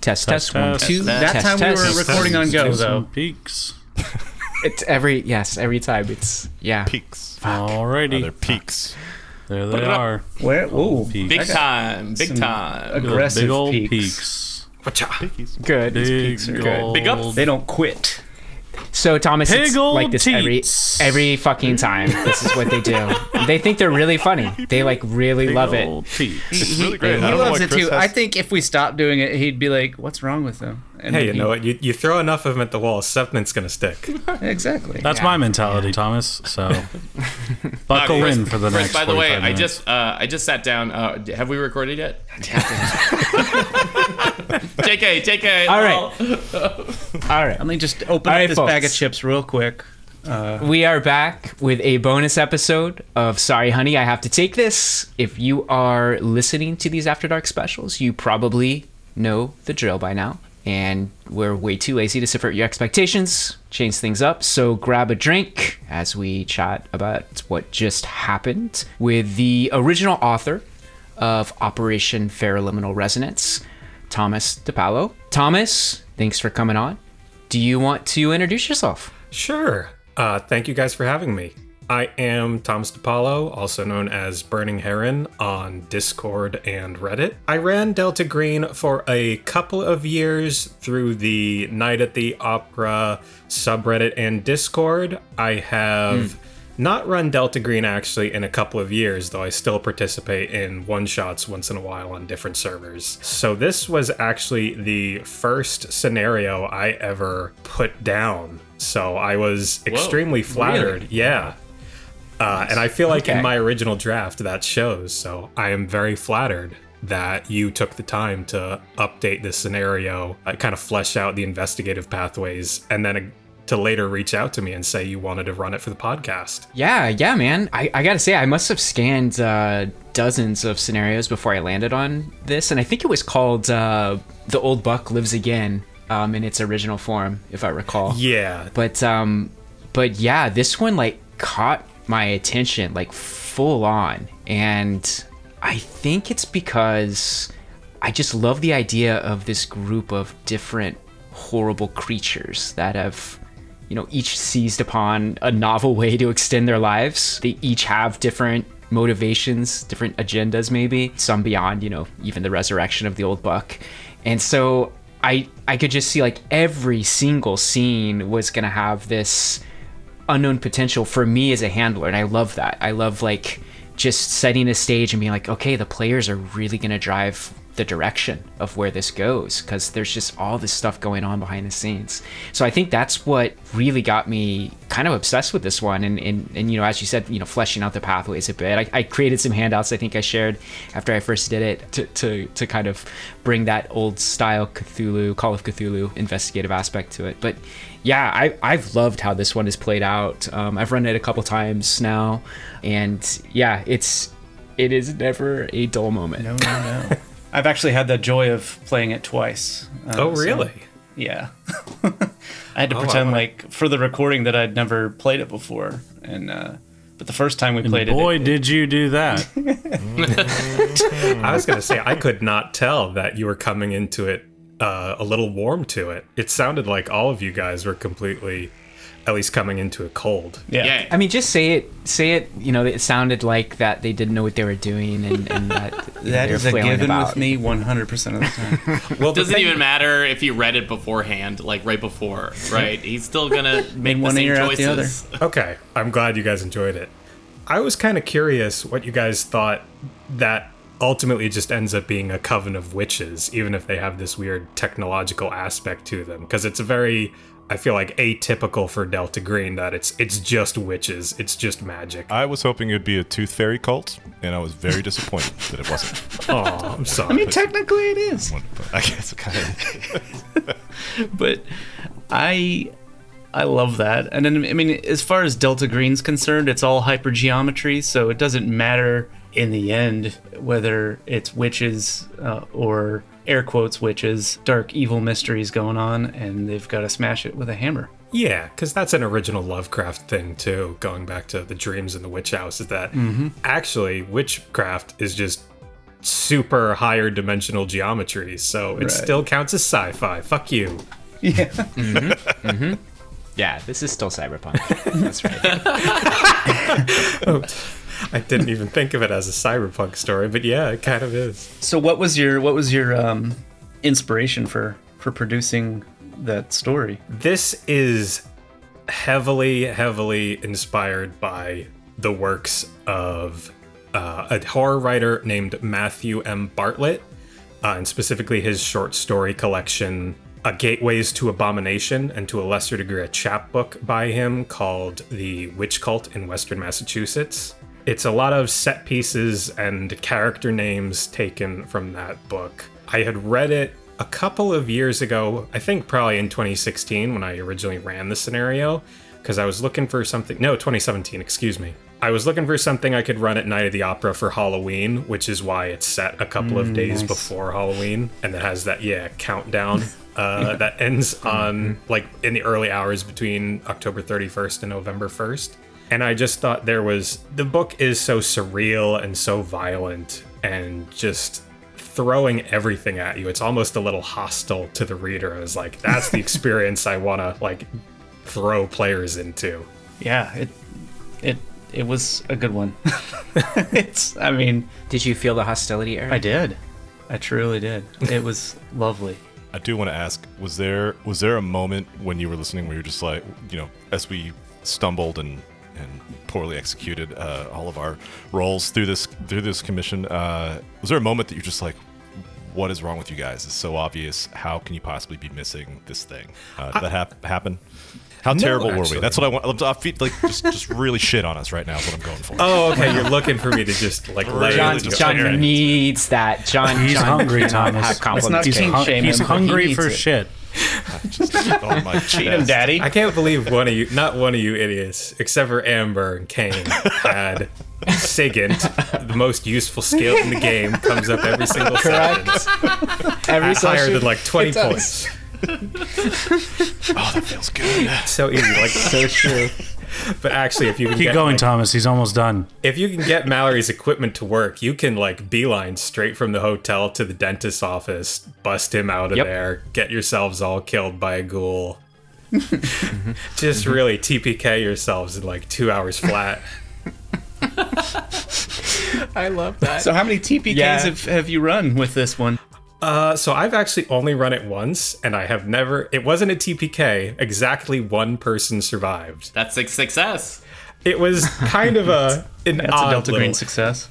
Test, test, one, test, two. test, That time we test. were recording on go though. peaks. It's every yes, every time. It's yeah. Peaks. Alrighty. Other peaks. There they are. Where? Ooh, Peaks. Big time, big time. aggressive Big old peaks. peaks. Good. Big peaks are good. Big ups. They don't quit. So Thomas, it's like this every teats. every fucking time. This is what they do. They think they're really funny. They like really Big love it. old peaks. It's really great. He I loves it Chris too. has- I think if we stopped doing it, he'd be like, "What's wrong with them?" And Hey, then you know what? You, you throw enough of them at the wall, something's gonna stick. Exactly. That's Yeah. my mentality, Thomas. So buckle Uh, Chris- in for the Chris, next. By the way, 45 I just uh, I just sat down. Uh, have we recorded yet? JK, JK. All lol. right. All right. Let me just open All up right, this folks. bag of chips real quick. We are back with a bonus episode of Sorry Honey, I Have to Take This. If you are listening to these After Dark specials, you probably know the drill by now. And we're way too lazy to subvert your expectations, change things up. So grab a drink as we chat about what just happened with the original author of Operation Feraliminal Resonance, Thomas DiPaolo. Thomas, thanks for coming on. Do you want to introduce yourself? Sure. Uh, thank you guys for having me. I am Thomas DiPaolo, also known as Burning Heron on Discord and Reddit. I ran Delta Green for a couple of years through the Night at the Opera subreddit and Discord. I have hmm. not run Delta Green actually in a couple of years, though I still participate in one shots once in a while on different servers. So this was actually the first scenario I ever put down. So I was extremely flattered. Yeah. Uh, and I feel like Okay. in my original draft that shows. So I am very flattered that you took the time to update this scenario, uh, kind of flesh out the investigative pathways, and then uh, to later reach out to me and say you wanted to run it for the podcast. Yeah, yeah, man. I, I gotta say, I must have scanned uh, dozens of scenarios before I landed on this, and I think it was called uh, "The Old Buck Lives Again" um, in its original form, if I recall. Yeah. But um, but yeah, this one like caught my attention like full on, and I think it's because I just love the idea of this group of different horrible creatures that have you know each seized upon a novel way to extend their lives. They each have different motivations different agendas maybe. Some beyond you know even the resurrection of the old buck. And so i i could just see like every single scene was gonna have this unknown potential for me as a handler and i love that. I love like just setting a stage and being like okay the players are really going to drive the direction of where this goes because there's just all this stuff going on behind the scenes so i think that's what really got me kind of obsessed with this one and and, and you know as you said you know fleshing out the pathways a bit I, I created some handouts i think i shared after i first did it to, to to kind of bring that old style cthulhu call of cthulhu investigative aspect to it but yeah, I, I've loved how this one is played out. Um, I've run it a couple times now, and yeah, it's it is never a dull moment. No, no, no. I've actually had the joy of playing it twice. Uh, Oh, so- really? yeah. I had to Oh, pretend like for the recording that I'd never played it before, and uh, but the first time we played Boy, it, boy, did you do that! I was going to say, I could not tell that you were coming into it uh, a little warm to it. It sounded like all of you guys were completely, at least coming into it cold. yeah. Yeah. I mean, just say it. Say it. You know, it sounded like that they didn't know what they were doing, and, and that you know, That they were is a flailing given about. with me 100% of the time. Well, the Doesn't thing- even matter if you read it beforehand, like right before, right? He's still gonna make the one same ear out the choices. Okay, I'm glad you guys enjoyed it. I was kind of curious what you guys thought that ultimately just ends up being a coven of witches, even if they have this weird technological aspect to them, because it's a very I feel like atypical for Delta Green that it's it's just witches, it's just magic. I was hoping it'd be a tooth fairy cult, and I was very disappointed that it wasn't. Oh, I'm sorry. I mean, technically it is. But I guess it kind of. but I I love that. And then I mean, as far as Delta Green's concerned, it's all hypergeometry, so it doesn't matter in the end whether it's witches uh, or air quotes witches, dark evil mysteries going on, and they've got to smash it with a hammer. Yeah, because that's an original Lovecraft thing too. Going back to the dreams in the witch house, is that mm-hmm. actually witchcraft is just super higher dimensional geometries, so it Right. still counts as sci-fi. Fuck you. Yeah. Mm-hmm. Mm-hmm. Yeah, this is still cyberpunk. That's right. I didn't even think of it as a cyberpunk story, but yeah, it kind of is. So what was your what was your um, inspiration for for producing that story? This is heavily, heavily inspired by the works of uh, a horror writer named Matthew M. Bartlett, uh, and specifically his short story collection, uh, Gateways to Abomination, and to a lesser degree, a chapbook by him called The Witch Cult in Western Massachusetts. It's a lot of set pieces and character names taken from that book. I had read it a couple of years ago, I think probably in 2016 when I originally ran the scenario, because I was looking for something. No, 2017, excuse me. I was looking for something I could run at Night of the Opera for Halloween, which is why it's set a couple of days before Halloween, and it has that yeah countdown uh, that ends on like in the early hours between October 31st and November 1st. And I just thought there was the book is so surreal and so violent and just throwing everything at you. It's almost a little hostile to the reader. I was like, that's the experience I want to like throw players into. Yeah, it it it was a good one. it's I mean, Did you feel the hostility, Aaron? I did. I truly did. It was lovely. I do want to ask: Was there was there a moment when you were listening where you're just like, you know, as we stumbled and and poorly executed uh, all of our roles through this through this commission? Uh, was there a moment that you're just like, what is wrong with you guys? It's so obvious. How can you possibly be missing this thing? Uh, did that hap- happen? How terrible were we? That's what I want. I feel like just just really shit on us right now is what I'm going for. Oh, okay. You're looking for me to just like lay John, into just John needs that. John, He's John hungry, cannot Thomas. Have compliments. He's, king hun- shame he's him, but he hungry for it. shit. Just on my Feed him, chest. daddy. I can't believe one of you, not one of you idiots, except for Amber and Kane, had SIGINT, the most useful skill in the game, comes up every single sentence. Every Higher than like 20 points. Oh, that feels good. So easy. Like, So true. but actually, if you can Keep get, going, like, Thomas. He's almost done. if you can get Mallory's equipment to work, you can like beeline straight from the hotel to the dentist's office, bust him out of Yep. there, get yourselves all killed by a ghoul. Just really TPK yourselves in like two hours flat. I love that. So how many TPKs Yeah. have, have you run with this one? Uh, so I've actually only run it once, and I have never. It wasn't a TPK. Exactly one person survived. That's a success. It was kind of a an That's odd a Delta little, Green success.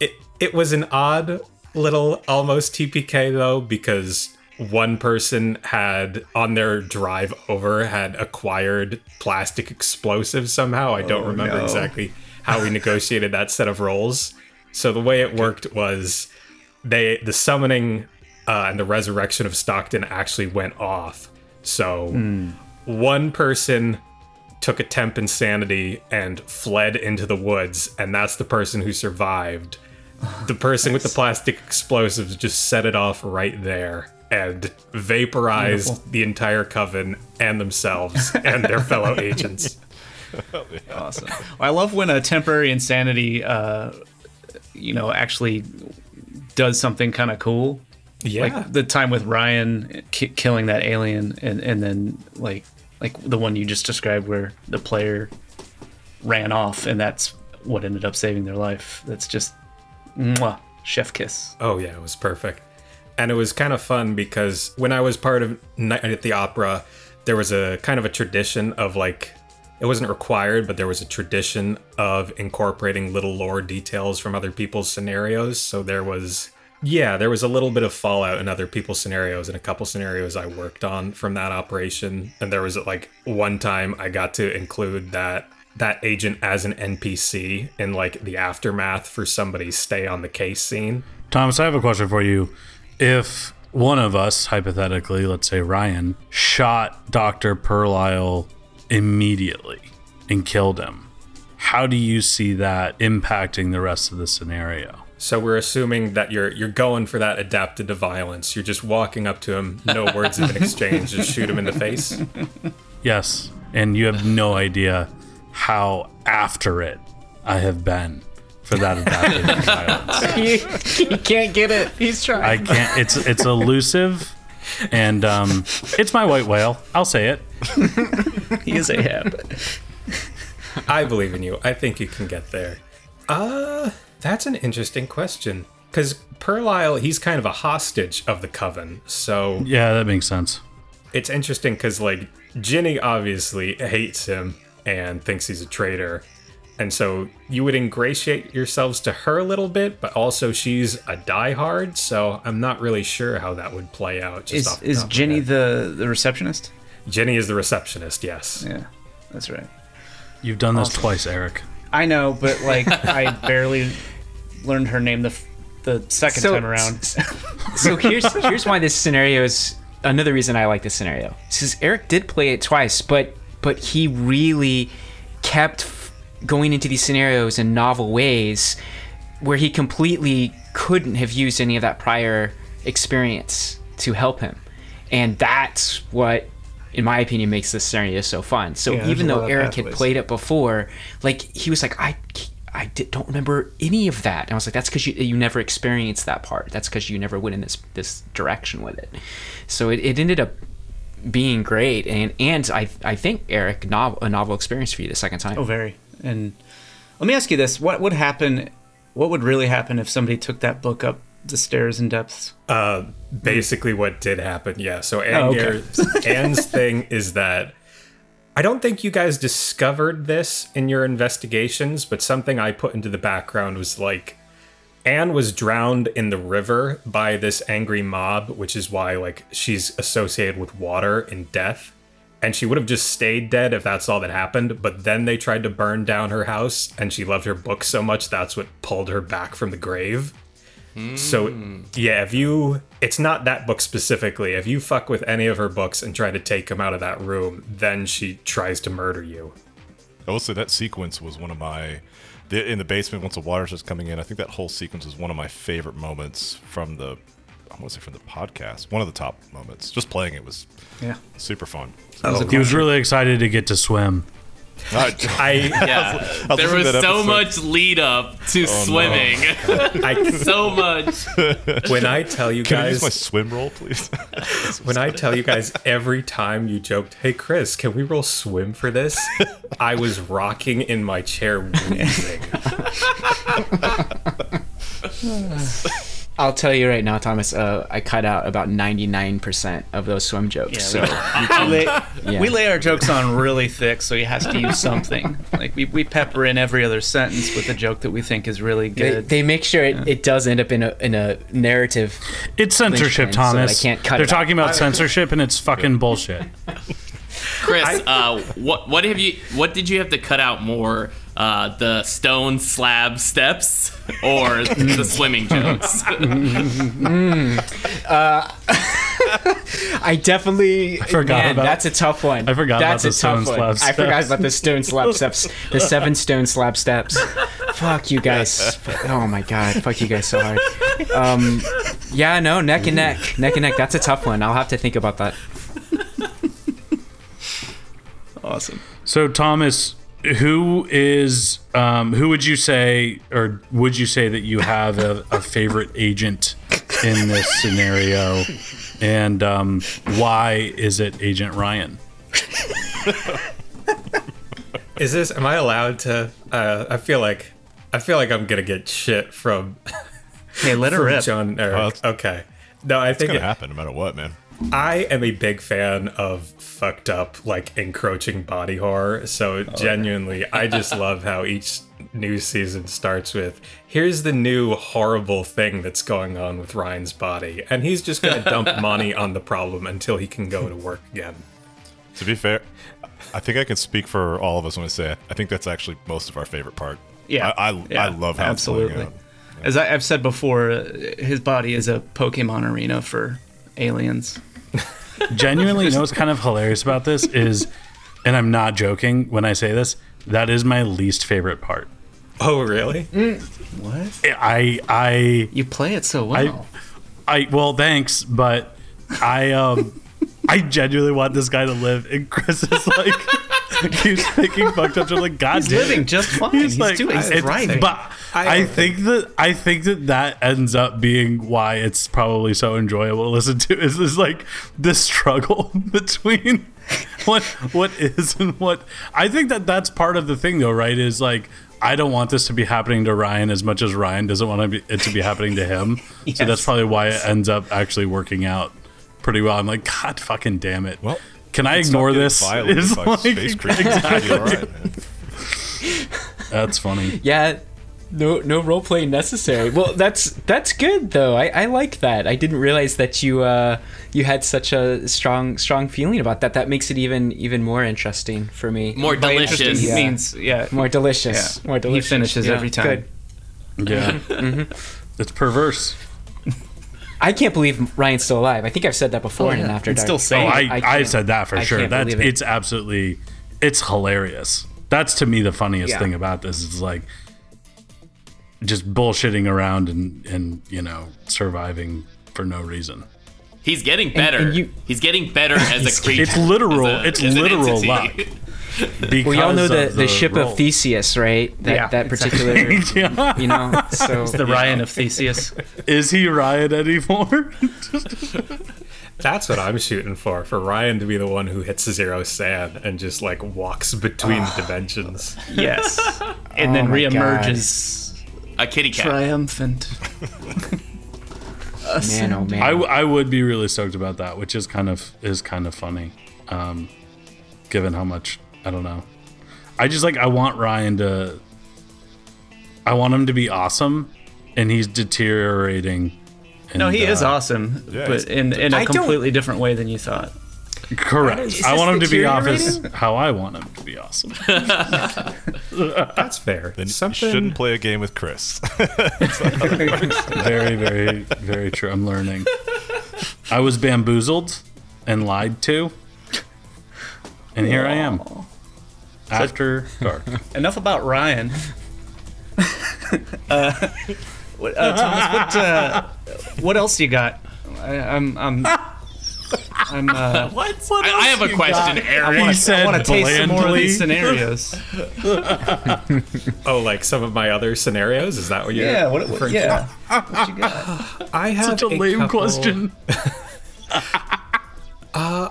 It it was an odd little almost TPK though because one person had on their drive over had acquired plastic explosives somehow. I don't remember no. exactly how we negotiated that set of roles. So the way it worked was they the summoning uh, and the resurrection of Stockton actually went off. So one person took a temp insanity and fled into the woods, and that's the person who survived. The person with the plastic explosives just set it off right there and vaporized Beautiful. the entire coven and themselves and their fellow agents. Awesome. I love when a temporary insanity, uh, you know, actually does something kind of cool. Yeah. Like the time with Ryan ki- killing that alien, and and then like like the one you just described where the player ran off, and that's what ended up saving their life. That's just mwah, chef kiss. Oh yeah, it was perfect. And it was kind of fun because when I was part of Night at the Opera, there was a kind of a tradition of like it wasn't required, but there was a tradition of incorporating little lore details from other people's scenarios. So there was yeah, there was a little bit of fallout in other people's scenarios and a couple scenarios I worked on from that operation. And there was like one time I got to include that that agent as an NPC in like the aftermath for somebody's stay on the case scene. Thomas, I have a question for you. If one of us, hypothetically, let's say Ryan, shot Dr. Perlisle immediately and killed him, how do you see that impacting the rest of the scenario? So we're assuming that you're you're going for that adapted to violence. You're just walking up to him, no words have been exchanged, just shoot him in the face. Yes, and you have no idea how after it I have been for that adaptive violence. he, he can't get it. He's trying. I can't. It's it's elusive, and um, it's my white whale. I'll say it. He is Ahab. I believe in you. I think you can get there. Uh, that's an interesting question. Because Perlisle, he's kind of a hostage of the Coven. So Yeah, that makes sense. it's interesting because, like, Ginny obviously hates him and thinks he's a traitor. And so you would ingratiate yourselves to her a little bit, but also she's a diehard. So I'm not really sure how that would play out. Just Is off the is top of my Ginny head. the the receptionist? Ginny is the receptionist, yes. Yeah, that's right. You've done this twice, Eric. I know, but like I barely learned her name the the second So- time around. so here's here's why this scenario is another reason I like this scenario. Since Eric did play it twice, but but he really kept f- going into these scenarios in novel ways where he completely couldn't have used any of that prior experience to help him, and that's what. In my opinion, makes this scenario so fun. So Yeah, even though Eric had played it before, like he was like, I, I did, don't remember any of that. And I was like, that's because you you never experienced that part. That's because you never went in this this direction with it. So it, it ended up being great, and and I I think Eric novel, a novel experience for you the second time. Oh, very. And let me ask you this: What would happen? What would really happen if somebody took that book up the stairs and depths? Uh, basically, what did happen, yeah. So Oh, okay. Anne's, Anne's thing is that I don't think you guys discovered this in your investigations, but something I put into the background was like Anne was drowned in the river by this angry mob, which is why like she's associated with water and death. And she would have just stayed dead if that's all that happened. But then they tried to burn down her house, and she loved her book so much that's what pulled her back from the grave. So yeah, if you it's not that book specifically. If you fuck with any of her books and try to take him out of that room, then she tries to murder you. Say that sequence was one of my in the basement once the water starts coming in. I think that whole sequence was one of my favorite moments from the I it to from the podcast. One of the top moments. Just playing it was Yeah. super fun. He was really excited to get to swim. I, I Yeah, I there listened was to that so episode. much lead up to oh, swimming. I so much. when I tell you can I use guys my swim roll, please? when I tell you guys every time you joked, "Hey Chris, can we roll swim for this?" I was rocking in my chair wheezing. I'll tell you right now, Thomas. Uh, I cut out about ninety nine percent of those swim jokes. so we, lay, Yeah. we lay our jokes on really thick, so he has to use something. Like we, we pepper in every other sentence with a joke that we think is really good. they make sure it, it does end up in a in a narrative. It's censorship, Linchpin, so Thomas. I can't cut They're it out. talking about censorship, and it's fucking bullshit. Chris, uh, what what have you? What did you have to cut out more? Uh, the stone slab steps or the swimming jokes? I definitely forgot man, about- that's a tough one. I forgot that's about a the stone tough slab one. I forgot steps. about the stone slab steps, the seven stone slab steps. Fuck you guys. Oh my god, fuck you guys so hard. Um, yeah, no, neck and neck, neck and neck. That's a tough one. I'll have to think about that. awesome. So, Thomas, who is um, who would you say, or would you say that you have a, a favorite agent in this scenario, and um, why is it Agent Ryan? Is this? Am I allowed to? Uh, I feel like I feel like I'm gonna get shit from, Hey, let her rip. John. Eric. It's- okay. No, I think It's gonna it- happen no matter what, man. I am a big fan of fucked up, like encroaching body horror. So genuinely, I just love how each new season starts with here's the new horrible thing that's going on with Ryan's body. And he's just gonna dump money on the problem until he can go to work again. To be fair, I think I can speak for all of us when I say I think that's actually most of our favorite part. Yeah, I I, yeah, I love how absolutely. it's playing out. As I, I've said before, uh, his body is a Pokemon arena for aliens. Genuinely, you know what's kind of hilarious about this is, and I'm not joking when I say this, that is my least favorite part. Oh, really? What? I I You play it so well. I well, thanks, but I um I genuinely want this guy to live. And Chris is like, keeps making fucked up. I'm like, God He's damn living just fine. He's, doing. He's it's- thriving. But I I, don't think that I think that that ends up being why it's probably so enjoyable to listen to. Is this like the struggle between what what is and what? I think that that's part of the thing, though, right? Is like. I don't want this to be happening to Ryan as much as Ryan doesn't want it to be happening to him. So that's probably why it ends up actually working out pretty well. I'm like, God fucking damn it. Well, can I It's ignore this? violated It's like- space creatures. exactly. You're all right, man. That's funny. Yeah, no no role playing necessary. Well, that's that's good though. I, I like that. I didn't realize that you uh you had such a strong strong feeling about that. That makes it even even more interesting for me. More By delicious. He Yeah. means yeah. more delicious. Yeah. More He finishes Yeah, every time. Good. Yeah. It's perverse. I can't believe Ryan's still alive. I think I've said that before Oh, in. After It's Dark. still sane. Oh, I, I I, can't- said that for I sure. can't That's it. it's absolutely it's hilarious. That's to me the funniest Yeah. thing about this is like just bullshitting around and and you know surviving for no reason. He's getting better. and you- He's getting better as a creature. It's literal. a- it's literal luck. Because Well, y'all know the, of the, ship role. of Theseus, right? That Yeah, that exactly. particular, Yeah. you know. So it's The Ryan of Theseus. Is he Ryan anymore? That's what I'm shooting for. For Ryan to be the one who hits zero SAN and just like walks between Ah. dimensions. Yes. And then Oh my reemerges A kitty cat. triumphant. man, oh man. I, w- I would be really stoked about that, which is kind of is kind of funny, um, given how much I don't know. I just like I want Ryan to. I want him to be awesome, and he's deteriorating. No, and, he is uh, awesome, Yeah, but in, in I a don't- completely different way than you thought. Correct. Is I want him to be off as deteriorating? how I want him to be awesome. That's fair. Then Something. you shouldn't play a game with Chris. very, very, very true. I'm learning. I was bamboozled and lied to, and here I am. After dark. Enough about Ryan. uh, what, uh, Thomas, what, uh, what else you got? I, I'm, I'm, I'm, uh, What? I, I have a question, I Aaron. want to I want to taste some more of these scenarios. Oh, like some of my other scenarios? Is that what you're Yeah, what, what, referring to? yeah. What you got? I have Such a lame couple- question.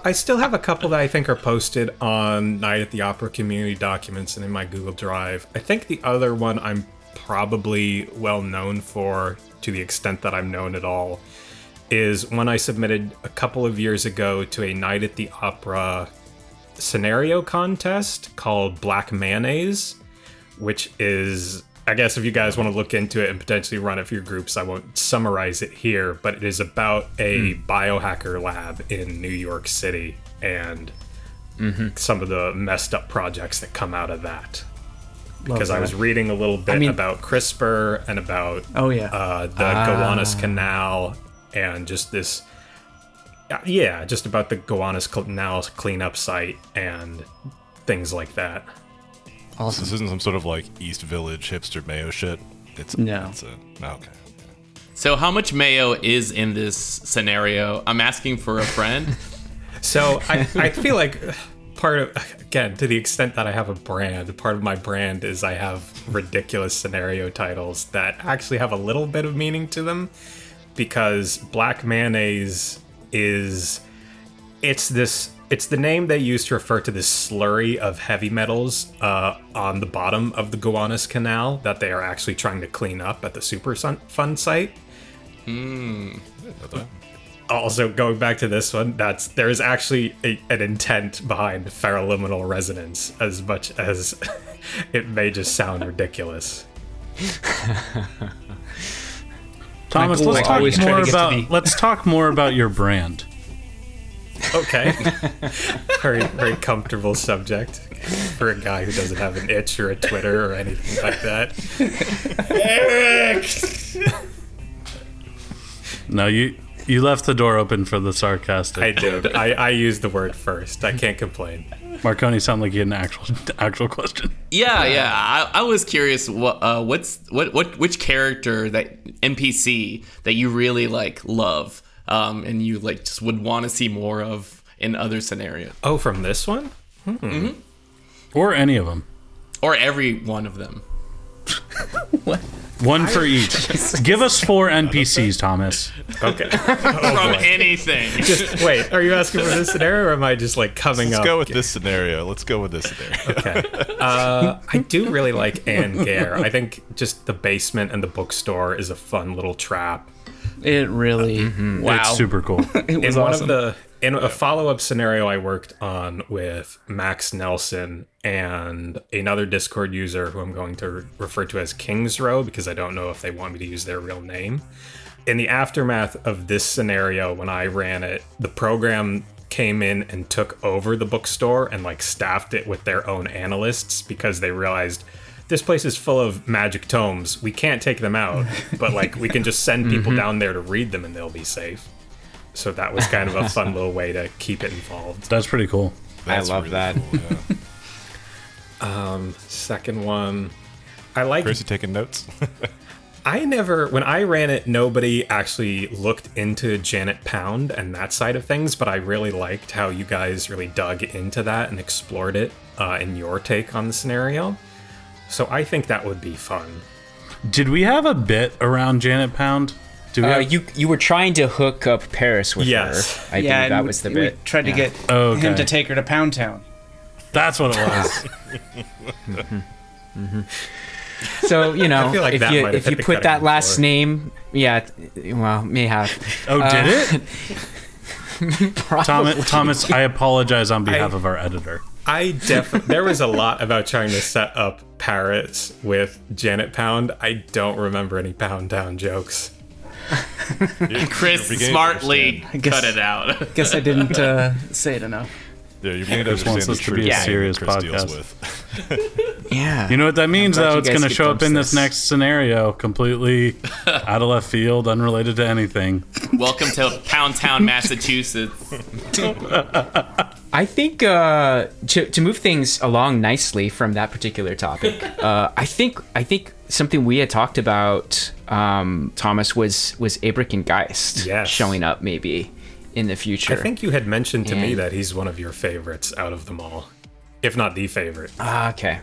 I still have a couple that I think are posted on Night at the Opera community documents and in my Google Drive. I think the other one I'm probably well known for, to the extent that I'm known at all, is one I submitted a couple of years ago to a Night at the Opera scenario contest called Black Mayonnaise, which is, I guess, if you guys want to look into it and potentially run it for your groups, I won't summarize it here, but it is about a biohacker lab in New York City and some of the messed up projects that come out of that. Because I was reading a little bit mean- about CRISPR and about Oh, yeah. uh, the Gowanus Canal and just this. uh, Yeah, just about the Gowanus Canal cleanup site and things like that. This isn't some sort of like East Village hipster mayo shit. It's No. It's a, oh, okay. So, how much mayo is in this scenario? I'm asking for a friend. So I, I feel like uh, part of again to the extent that I have a brand, part of my brand is I have ridiculous scenario titles that actually have a little bit of meaning to them because black mayonnaise is it's this it's the name they use to refer to this slurry of heavy metals uh, on the bottom of the Gowanus Canal that they are actually trying to clean up at the Superfund site. also going back to this one that's there is actually a, an intent behind feraliminal resonance as much as it may just sound ridiculous Thomas, Michael, let's always talk more about let's talk more about your brand. Okay very very comfortable subject for a guy who doesn't have an itch or a twitter or anything like that Eric. No, you you left the door open for the sarcastic. i did I, I used the word first i can't complain Marconi sounded like he had an actual actual question. Yeah, yeah. I, I was curious. What uh, what's what what which character that NPC that you really like love, um, and you like just would want to see more of in other scenarios. oh from this one or any of them. or every one of them. what? One for each. Give us four NPCs, Thomas. Okay. From anything. just wait. Are you asking for this scenario, or am I just like coming up? Let's go with this scenario. Let's go with this scenario. Okay. Uh, I do really like Anne Gare. I think just the basement and the bookstore is a fun little trap. It really. Uh, mm-hmm. Wow. It's super cool. It was in was one awesome. of the in a follow-up scenario I worked on with Max Nelson and another Discord user who I'm going to refer to as Kings Row because I don't know if they want me to use their real name. In the aftermath of this scenario, when I ran it, the program came in and took over the bookstore and like staffed it with their own analysts because they realized this place is full of magic tomes. We can't take them out, but like we can just send people down there to read them and they'll be safe. So that was kind of a fun little way to keep it involved. That's pretty cool. That's love really that. cool, yeah. Second one, I like. Chris, you taking notes? I never, when I ran it, nobody actually looked into Janet Pound and that side of things, but I really liked how you guys really dug into that and explored it uh, in your take on the scenario. So I think that would be fun. Did we have a bit around Janet Pound? Did we Uh, have- you you were trying to hook up Paris with Yes. her. I yeah, think that was the we bit. tried to get Oh, okay. him to take her to Pound Town. That's what it was. So you know, like if you if you put that last floor. name, yeah, well, may have. Oh, Uh, did it? Thomas, Thomas, I apologize on behalf I- of our editor. I definitely, there was a lot about trying to set up Paris with Janet Pound. I don't remember any Pound Town jokes. Chris beginning to smartly guess- cut it out. I Guess I didn't uh, say it enough. Yeah, you're beginning to Chris wants this to be a that serious Chris podcast. with. Yeah. You know what that means, though? It's going to show up in this this. next scenario, completely out of left field, unrelated to anything. Welcome to Pound Town, Massachusetts. I think uh, to to move things along nicely from that particular topic, uh, I think I think something we had talked about, um, Thomas, was was Abrick and Geist Yes. showing up maybe in the future. I think you had mentioned to me that he's one of your favorites out of them all, if not the favorite. Ah, okay.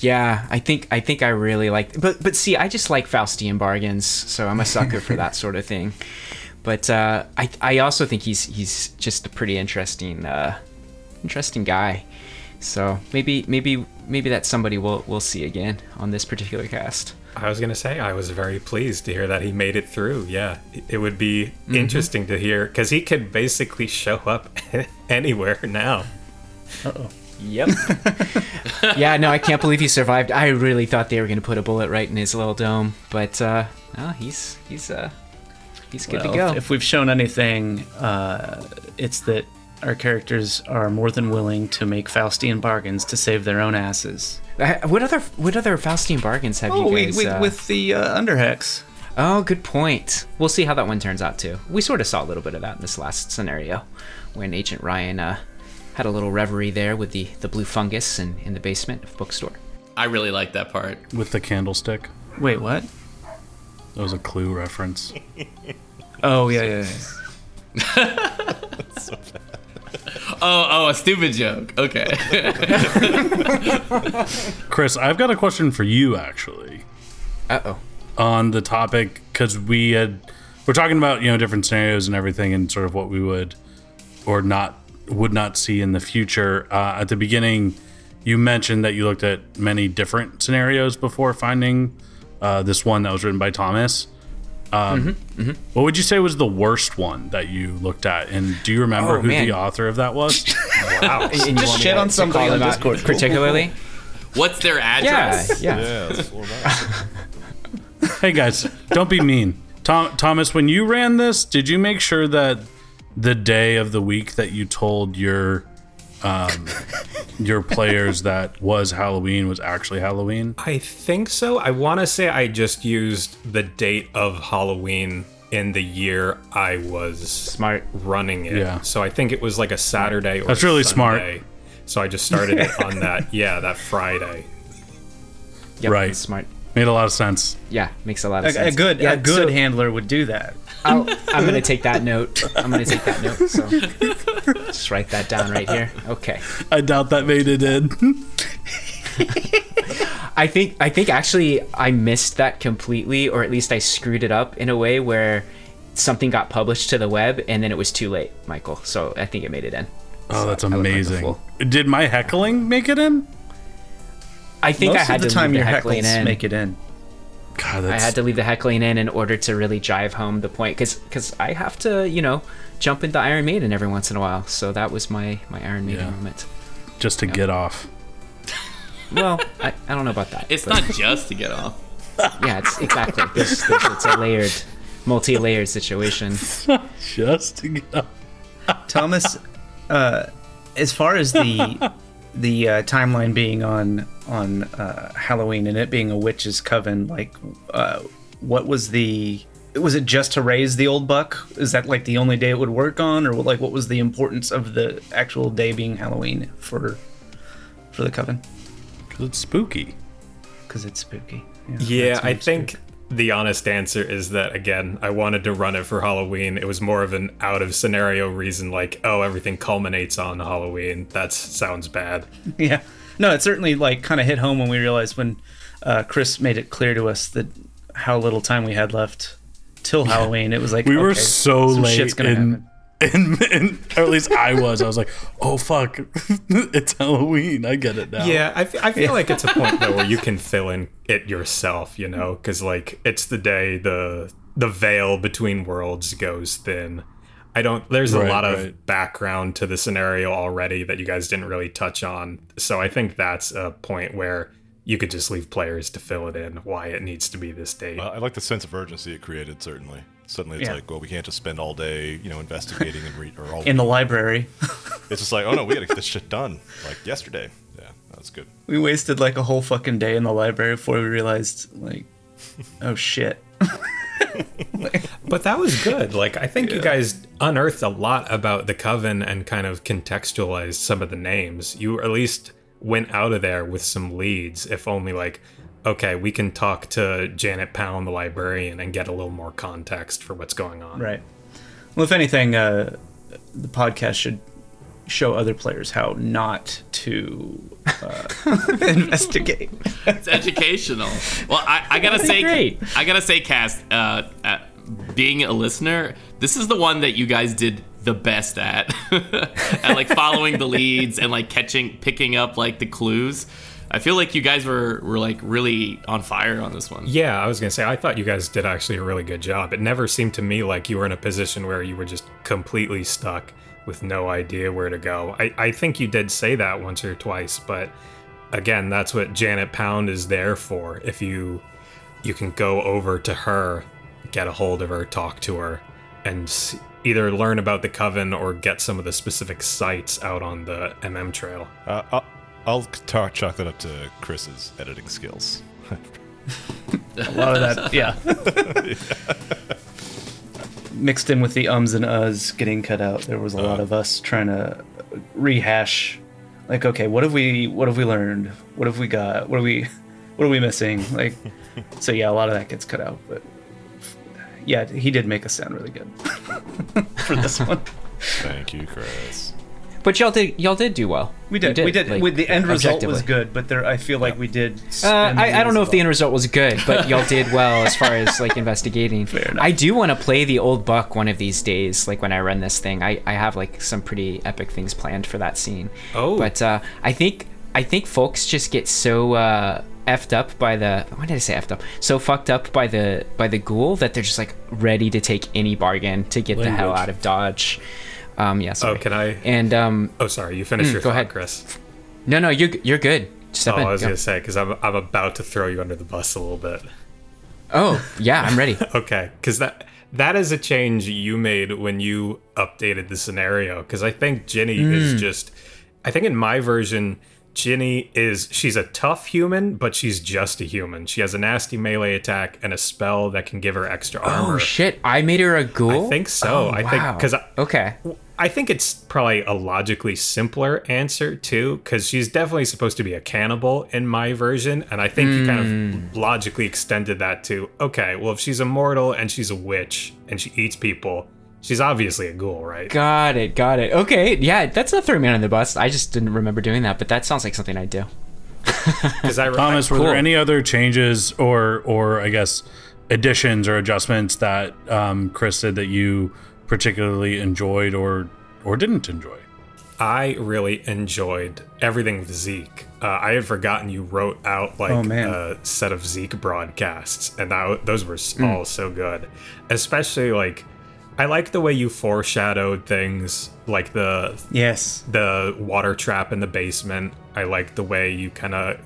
Yeah, I think I think I really like, but but see, I just like Faustian bargains, so I'm a sucker for that sort of thing. But uh, I I also think he's he's just a pretty interesting uh, interesting guy. So maybe maybe maybe that's somebody we'll we'll see again on this particular cast. I was gonna say I was very pleased to hear that he made it through. Yeah, it- it would be interesting to hear because he could basically show up anywhere now. Oh. Yep. yeah, no, I can't believe he survived. I really thought they were gonna put a bullet right in his little dome, but uh, no, he's he's uh he's good Well, to go. If, if we've shown anything, uh, it's that our characters are more than willing to make Faustian bargains to save their own asses. What other what other Faustian bargains have Oh, you we, guys? we, uh, with the uh, Underhex. Oh, good point. We'll see how that one turns out too. We sort of saw a little bit of that in this last scenario, when Agent Ryan uh, had a little reverie there with the the blue fungus in, in the basement of bookstore. I really like that part. With the candlestick. Wait, what? That was a clue reference. Oh, yeah, yeah, yeah. Oh, oh, a stupid joke. Okay. Chris, I've got a question for you, actually. Uh oh. on the topic because we had we're talking about you know different scenarios and everything and sort of what we would or not would not see in the future uh, at the beginning you mentioned that you looked at many different scenarios before finding uh, this one that was written by thomas um, what would you say was the worst one that you looked at and do you remember Oh, who man. the author of that was Wow. Just shit on somebody on Discord. particularly. What's their address? yeah. Yeah, that's what we're about. hey guys don't be mean Tom, thomas when you ran this did you make sure that the day of the week that you told your um, your players that was halloween was actually halloween I think so. I want to say I just used the date of Halloween in the year I was Smart. running it. Yeah. So I think it was like a Saturday or That's a really smart. So I just started it on that, yeah, that Friday. Yep, Right. that's Smart. made a lot of sense Yeah, makes a lot of A, a good, Yeah, a good so handler would do that. I'll, I'm gonna take that note. I'm gonna take that note. So just write that down right here. Okay. i doubt that made it in I think I think actually I missed that completely, or at least I screwed it up in a way where something got published to the web and then it was too late, Michael. So I think it made it in. Oh, that's I look like a amazing. fool. Did my heckling make it in? I think Most I had of the to time, leave your heckling heckles in. make it in. God, I had to leave the heckling in in order to really drive home the point, because because I have to, you know, jump into Iron Maiden every once in a while. So that was my my Iron Maiden Yeah. moment. just to get off. Well, I, I don't know about that. It's but not just to get off. Yeah, it's exactly. There's, there's, it's a layered, multi-layered situation. Just to get off. Thomas, uh, as far as the the uh, timeline being on on uh, Halloween and it being a witch's coven, like, uh, what was the? Was it just to raise the old buck? Is that like the only day it would work on, or like what was the importance of the actual day being Halloween for for the coven? Because it's spooky. Because it's spooky. Yeah, that's I think spooky. The honest answer is that again, I wanted to run it for Halloween. It was more of an out of scenario reason, like, oh, everything culminates on Halloween. That sounds bad. Yeah. No, it certainly like kind of hit home when we realized when uh, Chris made it clear to us that how little time we had left till Halloween. It was like We were so late in, happen. In, in, or at least I was. I was like, oh fuck, it's Halloween. I get it now. Yeah, I, f- I feel like it's a point though where you can fill in it yourself, you know, because like it's the day the the veil between worlds goes thin. I don't. There's a Right, lot of right. background to the scenario already that you guys didn't really touch on, so I think that's a point where you could just leave players to fill it in why it needs to be this date. Uh, I like the sense of urgency it created. Certainly, suddenly it's Yeah. like, well, we can't just spend all day, you know, investigating and read or all. in the library. it's just like, oh no, we got to get this shit done like yesterday. Yeah, that's good. we wasted like a whole fucking day in the library before we realized like, oh shit. But that was good. Like I think you guys unearthed a lot about the coven and kind of contextualized some of the names. You at least went out of there with some leads, if only like, okay, we can talk to Janet Pound, the librarian, and get a little more context for what's going on. Right. Well, if anything, uh, the podcast should show other players how not to uh, investigate. It's educational. Well, I, I gotta say, great. I gotta say, Cast, uh, uh, being a listener, this is the one that you guys did the best at, at like following the leads and like catching, picking up like the clues. I feel like you guys were were like really on fire on this one. Yeah, I was gonna say I thought you guys did actually a really good job. It never seemed to me like you were in a position where you were just completely stuck with no idea where to go. I, I think you did say that once or twice, but again, that's what Janet Pound is there for. If you you can go over to her, get a hold of her, talk to her, and s- either learn about the coven or get some of the specific sites out on the MM trail. Uh, I'll, talk, chalk that up to Chris's editing skills. A lot of that, yeah. Mixed in with the ums and uhs getting cut out, there was a lot uh. of us trying to rehash. Like, okay, what have we, what have we learned? What have we got? What are we, what are we missing? Like, so yeah, a lot of that gets cut out. But yeah, he did make us sound really good for this one. Thank you, Chris. But y'all did y'all did do well. We did, You we did. like, with the end result was good, but there, I feel like we did. Uh, I, I don't know if the end result was good, but y'all did well as far as like investigating. Fair enough. I do want to play the old buck one of these days. Like when I run this thing, I, I have like some pretty epic things planned for that scene. Oh. but uh, I think I think folks just get so uh, effed up by the why did I say effed up? So fucked up by the by the ghoul that they're just like ready to take any bargain to get the hell out of Dodge. Um, yeah. Sorry. Oh, can I? And um, Oh, sorry, you finished your go thought, ahead. Chris. no, no, you're you're good. Step Oh, in. I was go. gonna say because I'm I'm about to throw you under the bus a little bit. Oh, yeah, I'm ready. Okay, because that that is a change you made when you updated the scenario. Because I think Ginny Hmm. is just, I think in my version, Ginny is she's a tough human, but she's just a human. She has a nasty melee attack and a spell that can give her extra armor. Oh shit! I made her a ghoul. I think so. Oh, I think because okay. I think it's probably a logically simpler answer too, because she's definitely supposed to be a cannibal in my version, and I think you kind Hmm. of logically extended that to okay, well, if she's immortal and she's a witch and she eats people, she's obviously a ghoul, right? Got it. Got it. Okay. Yeah, that's not throwing me under the bus. I just didn't remember doing that, but that sounds like something I'd do. Because I Thomas, were Cool. there any other changes or, or I guess, additions or adjustments that um, Chris did that you particularly enjoyed or or didn't enjoy? I really enjoyed everything with Zeke. Uh, I had forgotten you wrote out like Oh, man. a set of Zeke broadcasts, and that, those were s- all so good. Especially like, I like the way you foreshadowed things, like the Yes. the water trap in the basement. I like the way you kind of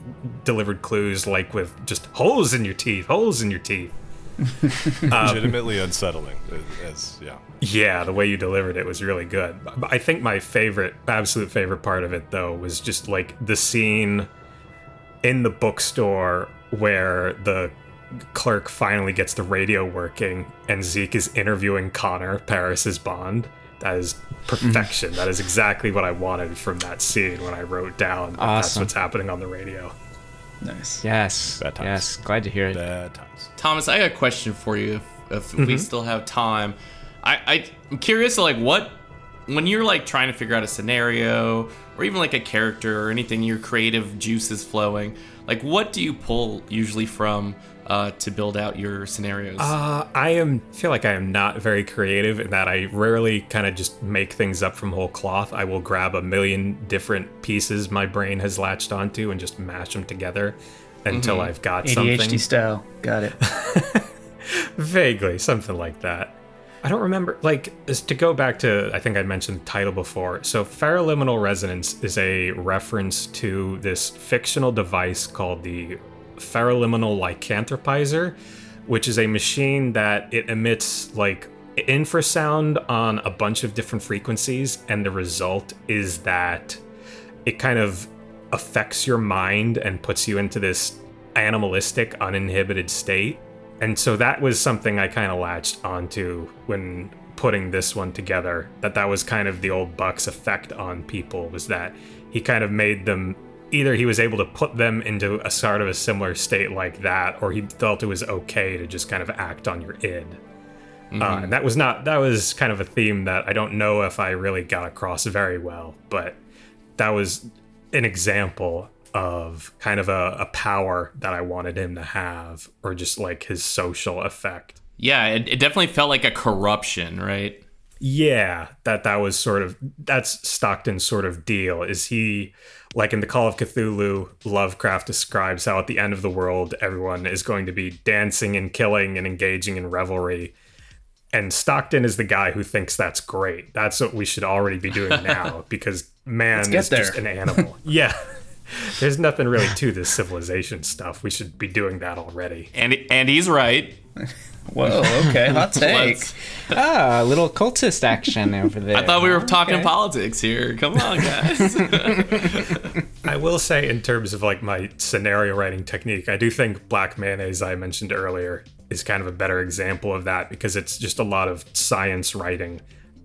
delivered clues, like with just holes in your teeth, holes in your teeth. Legitimately unsettling. uh, As yeah. Yeah, the way you delivered it was really good. I think my favorite, absolute favorite part of it, though, was just like the scene in the bookstore where the clerk finally gets the radio working and Zeke is interviewing Connor, Paris's Bond. That is perfection. That is exactly what I wanted from that scene when I wrote down that that's what's happening on the radio. Nice. Yes. Bad times. Yes. Glad to hear it. Bad times. Thomas, I got a question for you. If, if Mm-hmm. we still have time, I, I I'm curious. Like, what when you're like trying to figure out a scenario or even like a character or anything, your creative juices flowing. Like, what do you pull usually from uh, to build out your scenarios? Uh, I am feel like I am not very creative in that I rarely kind of just make things up from whole cloth. I will grab a million different pieces my brain has latched onto and just mash them together until I've got ADHD something. style. Got it. Vaguely, something like that. I don't remember. Like, to go back to, I think I mentioned the title before. So, feraliminal resonance is a reference to this fictional device called the feraliminal lycanthropizer, which is a machine that it emits like infrasound on a bunch of different frequencies, and the result is that it kind of affects your mind and puts you into this animalistic, uninhibited state. And so that was something I kind of latched onto when putting this one together. That that was kind of the old Buck's effect on people was that he kind of made them either he was able to put them into a sort of a similar state like that, or he felt it was okay to just kind of act on your id. Uh, and that was not that was kind of a theme that I don't know if I really got across very well, but that was an example of kind of a, a power that I wanted him to have, or just like his social effect. yeah, it, it definitely felt like a corruption, right? Yeah, that that was sort of that's Stockton's sort of deal. Is he like in the Call of Cthulhu? Lovecraft describes how at the end of the world, everyone is going to be dancing and killing and engaging in revelry. And Stockton is the guy who thinks that's great. That's what we should already be doing now because man is just an animal. yeah. There's nothing really to this civilization stuff. We should be doing that already. And and he's right. Whoa. Okay. Hot take. Ah, a little cultist action over there. I thought we were talking Okay. politics here. Come on, guys. I will say, in terms of like my scenario writing technique, I do think Black Mayonnaise, I mentioned earlier, is kind of a better example of that because it's just a lot of science writing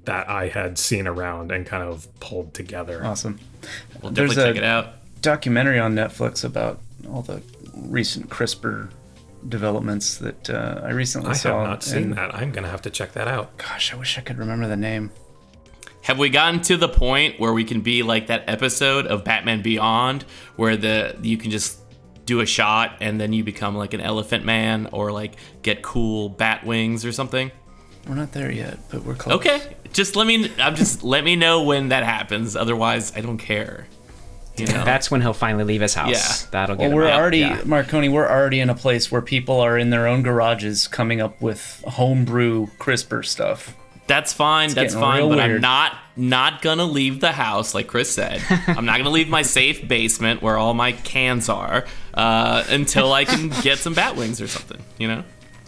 that I had seen around and kind of pulled together. Awesome. we'll There's definitely a- check it out. Documentary on Netflix about all the recent CRISPR developments that uh, I recently I saw. have not seen and- that. I'm gonna have to check that out. Gosh, I wish I could remember the name. Have we gotten to the point where we can be like that episode of Batman Beyond where the you can just do a shot and then you become like an elephant man or like get cool bat wings or something? We're not there yet, but we're close. Okay. Just let me I'm just let me know when that happens. Otherwise, I don't care. You know? That's when he'll finally leave his house. Yeah. That'll get Well, him we're out. already, Yeah. Marconi, we're already in a place where people are in their own garages coming up with homebrew CRISPR stuff. That's fine. That's fine. real But I'm not not gonna leave the house, like Chris said. I'm not gonna leave my safe basement where all my cans are uh, until I can get some bat wings or something. You know.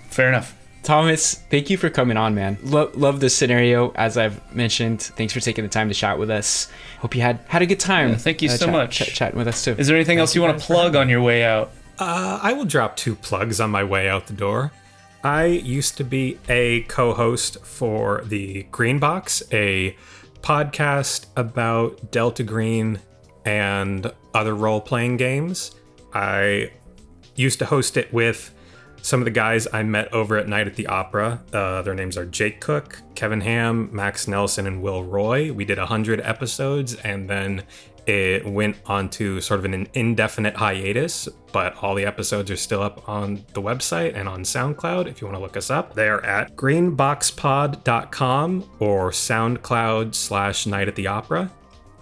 Fair enough. Thomas, thank you for coming on, man. Lo- love this scenario, as I've mentioned. Thanks for taking the time to chat with us. Hope you had had a good time. Yeah, thank you so chat- much. chat- chatting with us too. Is there anything else you want to plug on your way out? Uh, I will drop two plugs on my way out the door. I used to be a co host for the Green Box, a podcast about Delta Green and other role playing games. I used to host it with Some of the guys I met over at Night at the Opera, uh, their names are Jake Cook, Kevin Ham, Max Nelson, and Will Roy. We did 100 episodes and then it went on to sort of an indefinite hiatus, but all the episodes are still up on the website and on SoundCloud if you want to look us up. They are at greenboxpod.com or SoundCloud slash Night at the Opera.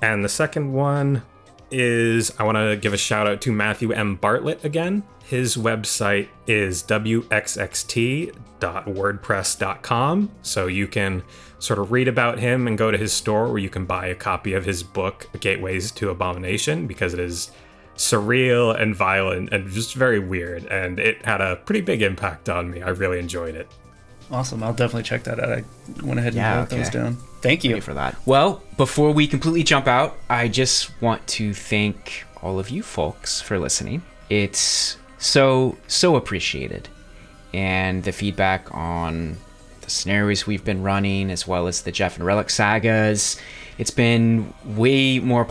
And the second one is I want to give a shout out to Matthew M. Bartlett again. His website is wxxt.wordpress.com. So you can sort of read about him and go to his store where you can buy a copy of his book, Gateways to Abomination, because it is surreal and violent and just very weird. And it had a pretty big impact on me. I really enjoyed it. Awesome. I'll definitely check that out. I went ahead and Yeah, wrote those down. Thank you. you for that. Well, before we completely jump out, I just want to thank all of you folks for listening. It's so, so appreciated. And the feedback on the scenarios we've been running, as well as the Jeff and Relic sagas, it's been way more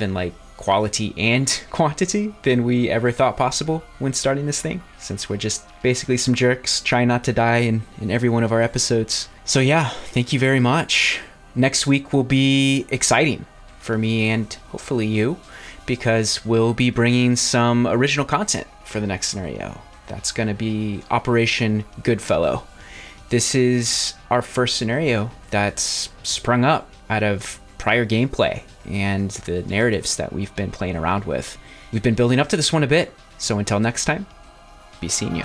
and like quality and quantity than we ever thought possible when starting this thing, since we're just basically some jerks trying not to die in, in every one of our episodes. So, yeah, thank you very much. Next week will be exciting for me and hopefully you because we'll be bringing some original content for the next scenario. That's going to be Operation Goodfellow. This is our first scenario that's sprung up out of prior gameplay and the narratives that we've been playing around with. We've been building up to this one a bit, so until next time, be seeing you.